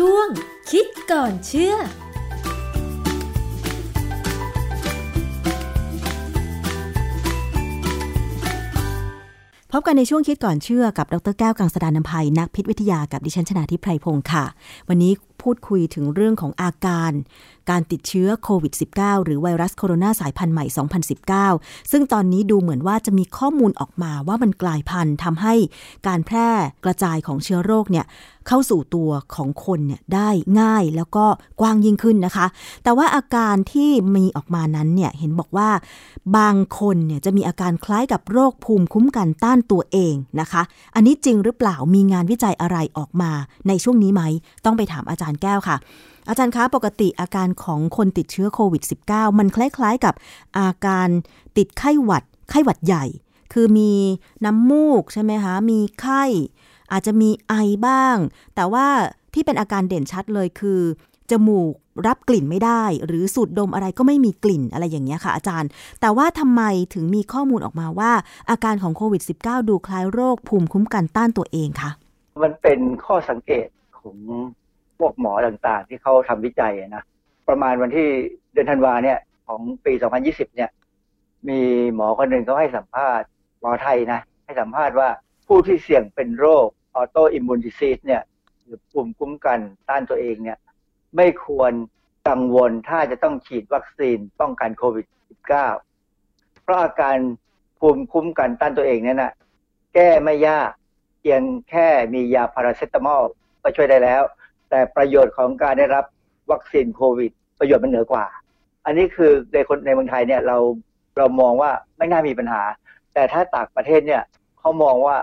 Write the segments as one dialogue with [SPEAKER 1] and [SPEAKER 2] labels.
[SPEAKER 1] ช่วง คิดก่อนเชื่อ
[SPEAKER 2] พบกันในช่วงคิดก่อนเชื่อกับดรแก้วกังสดานนภัยนักพิษวิทยากับดิฉันชนาทิพไพรพงศ์ค่ะ วันนี้พูดคุยถึงเรื่องของอาการ การติดเชื้อโควิด -19 หรือไวรัสโคโรนาสายพันธุ์ใหม่ 2019 ซึ่งตอนนี้ดูเหมือนว่าจะมีข้อมูลออกมาว่ามันกลายพันธุ์ทำให้การแพร่กระจายของเชื้อโรคเนี่ย เข้าสู่ตัวของคนเนี่ยได้ง่ายแล้วก็กว้างยิ่งขึ้นนะคะ แต่ว่าอาการที่มีออกมานั้นเนี่ยเห็นบอกว่า บางคนเนี่ยจะมีอาการคล้ายกับโรคภูมิคุ้มกันต้านตัวเองนะคะ อันนี้จริงหรือเปล่ามีงานวิจัยอะไรออกมาในช่วงนี้ไหม ต้องไปถามอาจารย์แก้วค่ะอาจารย์คะปกติอาการของคนติดเชื้อโควิด -19 มันคล้ายๆกับอาการติดไข้หวัด ไข้หวัดใหญ่ คือมีน้ำมูกใช่ไหมคะ มีไข้ อาจจะมีไอบ้าง แต่ว่าที่เป็นอาการเด่นชัดเลยคือจมูกรับกลิ่นไม่ได้ หรือสูดดมอะไรก็ไม่มีกลิ่นอะไรอย่างเงี้ยค่ะอาจารย์ แต่ว่าทำไมถึงมีข้อมูลออกมาว่า อาการของโควิด -19 ดูคล้ายโรคภูมิคุ้มกันต้านตัวเองคะ
[SPEAKER 3] มันเป็นข้อสังเกตของพวกหมอต่างๆ ที่เขาทำวิจัยนะประมาณวันที่เดือนธันวาเนี่ยของปี 2020 เนี่ย มีหมอคนหนึ่งเขาให้สัมภาษณ์หมอไทยนะ ให้สัมภาษณ์ว่า ผู้ที่เสี่ยงเป็นโรค autoimmune disease เนี่ยหรือภูมิคุ้มกันต้านตัวเองเนี่ยไม่ควรกังวลถ้าจะต้องฉีดวัคซีนป้องกันโควิด -19 เพราะอาการภูมิคุ้มกันต้านตัวเองเนี่ยนะแก้ไม่ยากเพียงแค่มียาพาราเซตามอลก็ช่วยได้แล้ว แต่ประโยชน์ของการได้รับวัคซีนโควิด ประโยชน์มันเหนือกว่า อันนี้คือในคนในเมืองไทยเนี่ยเราเรามองว่าไม่น่ามีปัญหา แต่ถ้าต่างประเทศเนี่ยเขามองว่า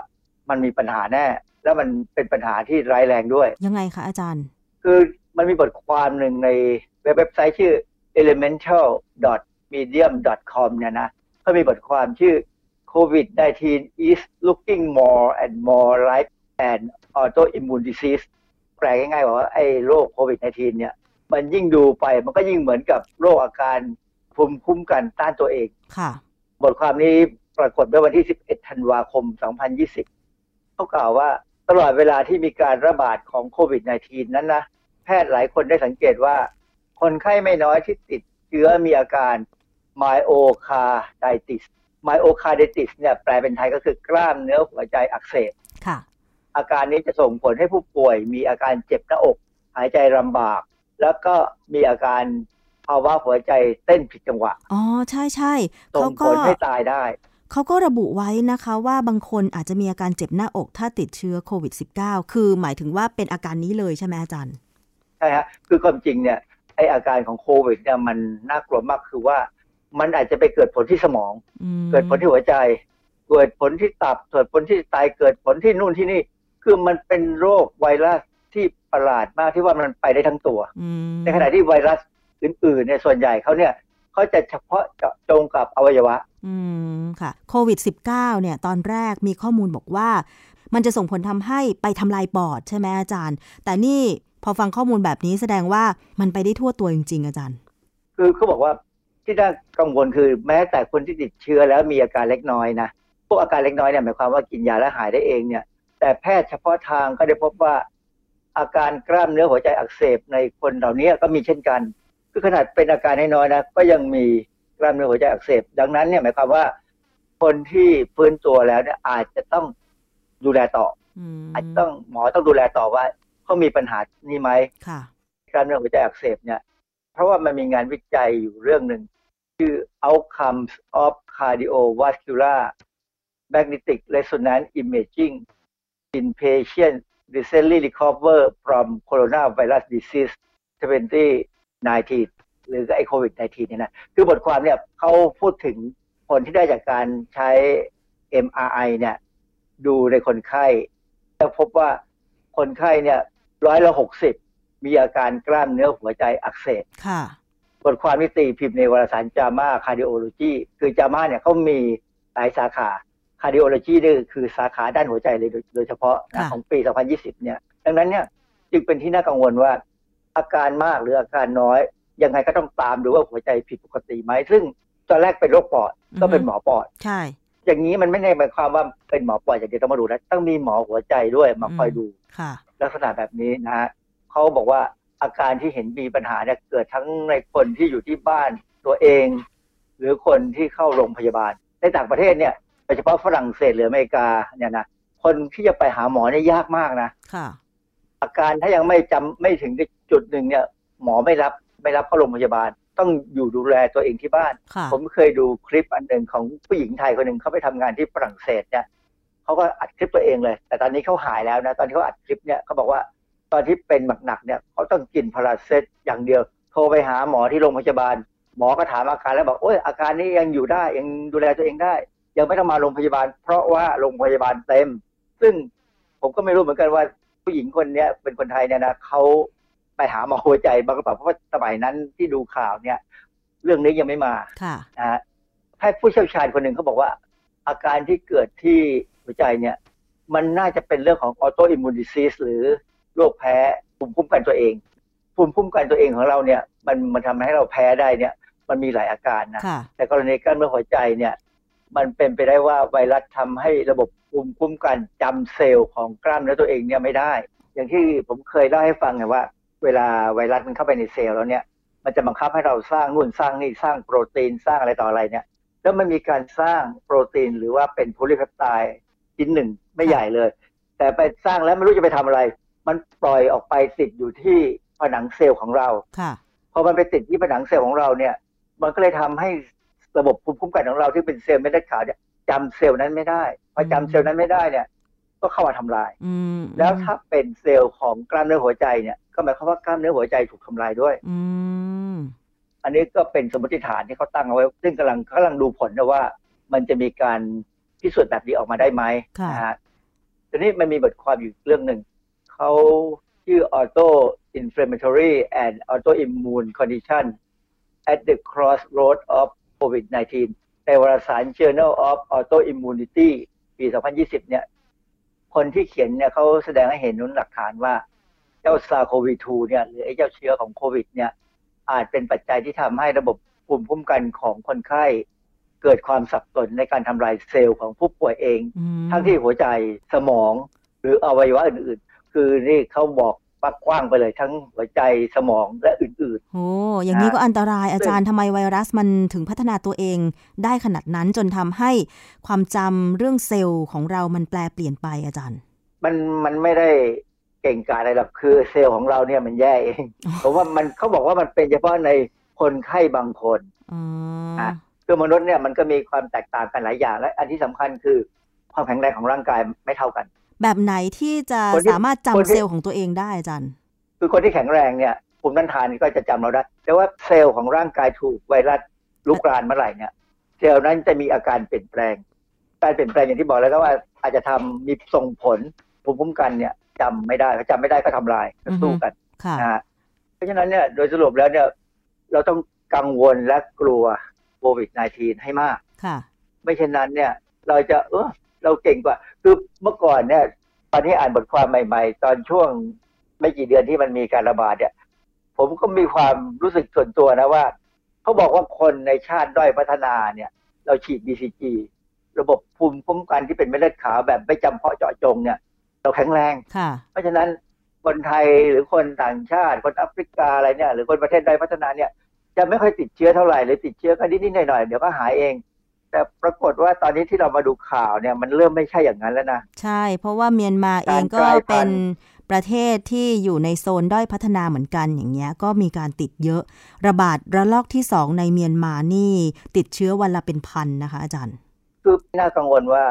[SPEAKER 3] มันมีปัญหาแน่ แล้วมันเป็นปัญหาที่ร้ายแรงด้วย
[SPEAKER 2] ยังไงคะอาจารย์
[SPEAKER 3] คือมันมีบทความหนึ่งในเว็บไซต์ชื่อ elemental.medium.com เนี่ยนะเขามีบทความชื่อ COVID-19 is looking more and more like an autoimmune disease แปลง่ายๆว่าไอ้โรคโควิด -19 เนี่ย มันยิ่งดูไปมันก็ยิ่งเหมือนกับโรคอาการภูมิคุ้มกันต้านตัวเอง
[SPEAKER 2] ค่ะ
[SPEAKER 3] บทความนี้ปรากฏเมื่อวันที่ 11 ธันวาคม 2020 เขากล่าวว่าตลอดเวลาที่มีการระบาดของโควิด -19 นั้นนะแพทย์หลายคนได้สังเกตว่า คนไข้ไม่น้อยที่ติดเชื้อมีอาการ myocarditis myocarditis เนี่ยแปลเป็นไทยก็คือกล้ามเนื้อหัวใจอักเสบ
[SPEAKER 2] ค่ะ
[SPEAKER 3] อาการนี้จะส่งผลให้ผู้ป่วยมีอาการเจ็บหน้าอก หายใจลำบาก แล้วก็มีอาการภาวะหัวใจเต้นผิดจังหวะ
[SPEAKER 2] อ๋อ ใช่ใช่
[SPEAKER 3] ส่งผลให้ตายได้
[SPEAKER 2] เขาก็ระบุไว้นะคะว่าบางคนอาจจะมีอาการเจ็บหน้าอกถ้าติดเชื้อโควิด -19 คือหมายถึงว่าเป็นอาการนี้เลยใช่ไหมอาจารย์
[SPEAKER 3] ใช่ฮะคือความจริงเนี่ยไออาการของโควิดเนี่ยมันน่ากลัวมากคือว่า มันอาจจะไปเกิดผลที่สมอง เกิดผลที่หัวใจ เกิดผลที่ตับเกิดผลที่ไตเกิดผลที่นู่นที่นี่ คือมันเป็นโรคไวรัสที่ประหลาดมากที่ว่ามันไปได้ทั้งตัว ในขณะที่ไวรัสอื่นๆเนี่ยส่วนใหญ่เขาเนี่ย เขาจะเฉพาะเจาะจงกับอวัยวะ
[SPEAKER 2] อืมค่ะโควิด -19 เนี่ยตอนแรกมีข้อมูลบอกว่า มันจะส่งผลทำให้ไปทำลายปอดใช่ไหมอาจารย์ แต่นี่พอฟังข้อมูลแบบนี้แสดงว่ามันไปได้ทั่วตัวจริง ๆ อาจารย์
[SPEAKER 3] คือเขาบอกว่าที่น่ากังวลคือแม้แต่คนที่ติดเชื้อแล้วมีอาการเล็กน้อยนะพวกอาการเล็กน้อยเนี่ยหมายความว่ากินยาแล้วหายได้เองเนี่ย แต่แพทย์เฉพาะทางก็ได้พบว่าอาการกล้ามเนื้อหัวใจอักเสบในคนเหล่านี้ก็มีเช่นกัน คือขนาดเป็นอาการน้อยๆนะก็ยังมีกล้ามเนื้อหัวใจอักเสบ ดังนั้นเนี่ยหมายความว่า คนที่ฟื้นตัวแล้วเนี่ยอาจจะต้องดูแลต่ออาจจะต้องหมอต้องดูแลต่อว่าเขามีปัญหานี้ไหมกล้ามเนื้อหัวใจอักเสบเนี่ยเพราะว่ามันมีงานวิจัยอยู่เรื่องหนึ่งชื่อ outcomes of cardiovascular magnetic resonance imaging in patients recently recovered from coronavirus disease 2019หรือไอโควิด -19 เนี่ยนะคือบทความเนี่ยเขาพูดถึงผลที่ได้จากการใช้ MRI เนี่ยดูในคนไข้แล้วพบว่าคนไข้เนี่ยร้อยละหกสิบมีอาการกล้ามเนื้อหัวใจอักเสบ
[SPEAKER 2] ค่ะ
[SPEAKER 3] บทความนี้ตีพิมพ์ในวารสาร JAMA Cardiology คือ JAMA เนี่ยเขามีหลายสาขา cardiology นี่คือสาขาด้านหัวใจเลยโดยเฉพาะของปี 2020 เนี่ย ดังนั้นเนี่ยจึงเป็นที่น่ากังวลว่า อาการมากหรืออาการน้อย ยังไงก็ต้องตามดูว่าหัวใจผิดปกติไหมซึ่งตอนแรกเป็นโรคปอดก็เป็นหมอปอด
[SPEAKER 2] ใช่
[SPEAKER 3] อย่างนี้มันไม่ได้หมายความว่าเป็นหมอปอดอย่างเดียวต้องมาดูนะต้องมีหมอหัวใจด้วยมาคอยดูลักษณะแบบนี้นะฮะเขาบอกว่าอาการที่เห็นมีปัญหาเนี่ยเกิดทั้งในคนที่อยู่ที่บ้านตัวเอง หรือคนที่เข้าโรงพยาบาล ในต่างประเทศเนี่ยโดยเฉพาะฝรั่งเศสหรืออเมริกาเนี่ยนะคนที่จะไปหาหมอเนี่ยยากมากนะ
[SPEAKER 2] ค่ะ
[SPEAKER 3] อาการถ้ายังไม่จำไม่ถึงจุดหนึ่งเนี่ยหมอไม่รับไม่รับเข้าโรงพยาบาล ต้องอยู่ดูแลตัวเองที่บ้าน
[SPEAKER 2] ค่ะ
[SPEAKER 3] ผมเคยดูคลิปอันหนึ่งของผู้หญิงไทยคนหนึ่งเขาไปทำงานที่ฝรั่งเศสเนี่ยเขาก็อัดคลิปตัวเองเลย แต่ตอนนี้เขาหายแล้วนะตอนที่เขาอัดคลิปเนี่ยเขาบอกว่าตอนที่เป็นหนักๆเนี่ยเขาต้องกินพาราเซตอย่างเดียว โทรไปหาหมอที่โรงพยาบาล หมอก็ถามอาการแล้วบอกโอ้ยอาการนี้ยังอยู่ได้ยังดูแลตัวเองได้ ยังไม่ต้องมาโรงพยาบาล เพราะว่าโรงพยาบาลเต็ม ซึ่งผมก็ไม่รู้เหมือนกันว่า ผู้หญิงคนเนี้ยเป็นคนไทยเนี่ยนะเขาไปหาหมอหัวใจบางกระเป๋าเพราะว่าสมัยนั้นที่ดูข่าวเนี่ย เรื่องนี้ยังไม่มา
[SPEAKER 2] ค่ะ
[SPEAKER 3] นะฮะแพทย์ผู้เชี่ยวชาญคนหนึ่งเขาบอกว่า อาการที่เกิดที่หัวใจเนี่ย มันน่าจะเป็นเรื่องของ autoimmune disease หรือโรคแพ้ภูมิคุ้มกันตัวเองภูมิคุ้มกันตัวเองของเราเนี่ย มันมันทำให้เราแพ้ได้เนี่ย มันมีหลายอาการนะ
[SPEAKER 2] ค่ะ
[SPEAKER 3] แต่กรณีกล้ามเนื้อหัวใจเนี่ย มันเป็นไปได้ว่าไวรัสทำให้ระบบ ภูมิคุ้มกันจำเซลล์ของกล้ามเนื้อตัวเองเนี่ยไม่ได้ อย่างที่ผมเคยเล่าให้ฟังไงว่า เวลาไวรัสมันเข้าไปในเซลล์แล้วเนี่ยมันจะบังคับให้เราสร้างนู่นสร้างนี่สร้างโปรตีนสร้างอะไรต่ออะไรเนี่ยแล้วมันมีการสร้างโปรตีนหรือว่าเป็น polypeptide ชิ้นหนึ่งไม่ใหญ่เลย แต่ไปสร้างแล้วไม่รู้จะไปทำอะไร มันปล่อยออกไปติดอยู่ที่ผนังเซลล์ของเรา
[SPEAKER 2] ค่ะ
[SPEAKER 3] พอมันไปติดที่ผนังเซลล์ของเราเนี่ย มันก็เลยทำให้ระบบภูมิคุ้มกันของเราที่เป็นเซลล์เม็ดเลือดขาวเนี่ยจำเซลล์นั้นไม่ได้ พอจำเซลล์นั้นไม่ได้เนี่ย ก็เข้ามาทำลาย
[SPEAKER 2] อืม
[SPEAKER 3] แล้วถ้าเป็นเซลล์ของกล้ามเนื้อหัวใจเนี่ย ก็หมายความว่ากล้ามเนื้อหัวใจถูกทำลายด้วย
[SPEAKER 2] อืม
[SPEAKER 3] อันนี้ก็เป็นสมมติฐานที่เขาตั้งเอาไว้ ซึ่งกำลังกำลังดูผลนะว่า มันจะมีการพิสูจน์แบบนี้ออกมาได้ไหม
[SPEAKER 2] ค่ะ
[SPEAKER 3] นะฮะทีนี้มันมีบทความอยู่เรื่องหนึ่งเขาชื่อ auto inflammatory and autoimmune condition at the crossroad of COVID-19 ในวารสาร Journal of Autoimmunity ปี 2020 เนี่ย คนที่เขียนเนี่ยเขาแสดงให้เห็นนุนหลักฐานว่า เจ้าซาโควี2เนี่ย หรือไอ้เจ้าเชื้อของโควิด เนี่ย อาจเป็นปัจจัยที่ทำให้ระบบภูมิคุ้มกันของคนไข้เกิดความสับสนในการทำลายเซลล์ของผู้ป่วยเอง
[SPEAKER 2] อืม
[SPEAKER 3] ทั้งที่หัวใจสมองหรืออวัยวะอื่น ๆ คือนี่เขาบอก ปักกว้างไปเลยทั้งหัวใจสมองและอื่น
[SPEAKER 2] โอ้อย่างนี้
[SPEAKER 3] นะ
[SPEAKER 2] ก็อันตรายอาจารย์ทำไมไวรัสมันถึงพัฒนาตัวเองได้ขนาดนั้นจนทำให้ความจำเรื่องเซลล์ของเรามันแปลเปลี่ยนไปอาจารย์
[SPEAKER 3] ๆมันมันไม่ได้เก่งกาจอะไรหรอกคือเซลล์ของเราเนี่ยมันแย่เอง
[SPEAKER 2] อ๋อ
[SPEAKER 3] ผมว่ามันเขาบอกว่ามันเป็นเฉพาะในคนไข้บางคน
[SPEAKER 2] อ๋อ
[SPEAKER 3] อะคือมนุษย์เนี่ยมันก็มีความแตกต่างกันหลายอย่างและอันที่สำคัญคือความแข็งแรงของร่างกายไม่เท่ากัน
[SPEAKER 2] แบบไหนที่จะ
[SPEAKER 3] คนที่
[SPEAKER 2] สามารถ
[SPEAKER 3] คน
[SPEAKER 2] จำ
[SPEAKER 3] ที่
[SPEAKER 2] เซลล์ของตัวเองได้อาจารย์
[SPEAKER 3] คือคนที่แข็งแรงเนี่ยภูมิต้านทานก็จะจำเราได้ แต่ว่าเซลล์ของร่างกายถูกไวรัสลุกรานเมื่อไหร่เนี่ยเซลล์นั้นจะมีอาการเปลี่ยนแปลง การเปลี่ยนแปลงอย่างที่บอกแล้วก็ว่าอาจจะทำมีส่งผลภูมิคุ้มกันเนี่ยจำไม่ได้ถ้าจำไม่ได้ก็ทำลายก็สู้กัน
[SPEAKER 2] ค่ะ
[SPEAKER 3] นะฮะเพราะฉะนั้นเนี่ยโดยสรุปแล้วเนี่ยเราต้องกังวลและกลัวโควิด -19 ให้มาก
[SPEAKER 2] ค่ะ
[SPEAKER 3] ไม่เช่นนั้นเนี่ย เราจะเออ เราเก่งกว่า คือเมื่อก่อนเนี่ย ตอนที่อ่านบทความใหม่ ๆ ตอนช่วงไม่กี่เดือนที่มันมีการระบาดเนี่ย ผมก็มีความรู้สึกส่วนตัวนะว่าเขาบอกว่าคนในชาติด้อยพัฒนาเนี่ย เราฉีด BCG ระบบภูมิคุ้มกันที่เป็นเม็ดเลือดขาวแบบไม่จำเพาะเจาะจงเนี่ย เราแข็งแรง
[SPEAKER 2] ค่ะ
[SPEAKER 3] เพราะฉะนั้นคนไทยหรือคนต่างชาติ คนแอฟริกาอะไรเนี่ย หรือคนประเทศใดพัฒนาเนี่ย จะไม่ค่อยติดเชื้อเท่าไหร่หรือติดเชื้อก็นิดๆหน่อยๆเดี๋ยวก็หายเอง แต่ปรากฏว่าตอนนี้ที่เรามาดูข่าวเนี่ยมันเริ่มไม่ใช่อย่างนั้นแล้วนะ
[SPEAKER 2] ใช่ เพราะว่าเมียนมาเองก็
[SPEAKER 3] การกลายพันธุ์
[SPEAKER 2] เป็นประเทศที่อยู่ในโซนด้อยพัฒนาเหมือนกันอย่างเงี้ยก็มีการติดเยอะ ระบาดระลอกที่สองในเมียนมานี่ติดเชื้อวันละเป็นพันนะคะ อาจารย์
[SPEAKER 3] คือน่ากังวลว่า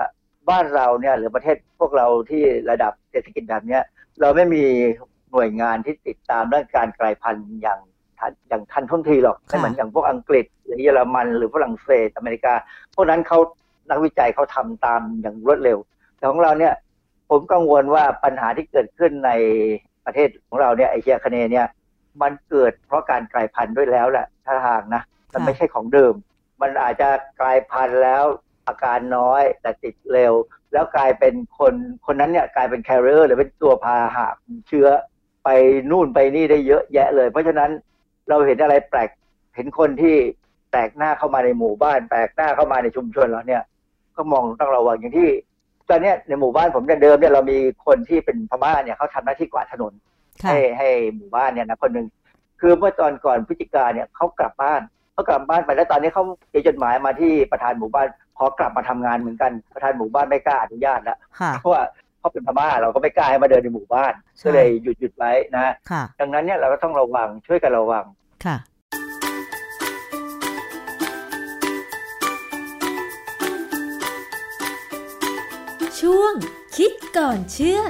[SPEAKER 3] บ้านเราเนี่ยหรือประเทศพวกเราที่ระดับเศรษฐกิจแบบเนี้ยเราไม่มีหน่วยงานที่ติดตามเรื่องการกลายพันธุ์อย่างทัน อย่างทันท่วงทีหรอก
[SPEAKER 2] ค่ะ
[SPEAKER 3] ไม่เหมือนอย่างพวกอังกฤษหรือเยอรมัน หรือฝรั่งเศสอเมริกา พวกนั้นเขานักวิจัยเขาทำตามอย่างรวดเร็ว แต่ของเราเนี่ยผมกังวลว่าปัญหาที่เกิดขึ้นในประเทศของเราเนี่ยไอเชียคเนย์เนี่ยมันเกิดเพราะการกลายพันธุ์ด้วยแล้วแหละท่าทางนะมันไม่ใช่ของเดิม มันอาจจะกลายพันธุ์แล้วอาการน้อยแต่ติดเร็ว แล้วกลายเป็นคนคนนั้นเนี่ยกลายเป็นแคริเออร์หรือเป็นตัวพาหะเชื้อไปนู่นไปนี่ได้เยอะแยะเลย เพราะฉะนั้น เราเห็นอะไรแปลกเห็นคนที่แปลกหน้าเข้ามาในหมู่บ้าน แปลกหน้าเข้ามาในชุมชนเราเนี่ย ก็มองต้องระวังอย่างที่ ตอนเนี้ยในหมู่บ้านผมเนี่ยเดิมเนี่ยเรามีคนที่เป็นพม่าเนี่ยเขาทำหน้าที่กวาดถนน
[SPEAKER 2] ค่ะ
[SPEAKER 3] ให้ให้หมู่บ้านเนี่ยนะคนหนึ่งคือเมื่อตอนก่อนพฤศจิกาเนี่ยเขากลับบ้านเขากลับบ้านไปแล้วตอนนี้เขาเขียนจดหมายมาที่ประธานหมู่บ้านขอกลับมาทำงานเหมือนกันประธานหมู่บ้านไม่กล้าอนุญาตแล้ว
[SPEAKER 2] ค่ะ
[SPEAKER 3] เพราะว่าเขาเป็นพม่าเราก็ไม่กล้าให้มาเดินในหมู่บ้าน
[SPEAKER 2] ใช่
[SPEAKER 3] ก็เลยหยุดหยุดไว้นะ
[SPEAKER 2] ค่ะ
[SPEAKER 3] ดังนั้นเนี่ยเราก็ต้องระวังช่วยกันระวัง
[SPEAKER 2] ค่ะ
[SPEAKER 1] ช่วงคิดก่อนเชื่อ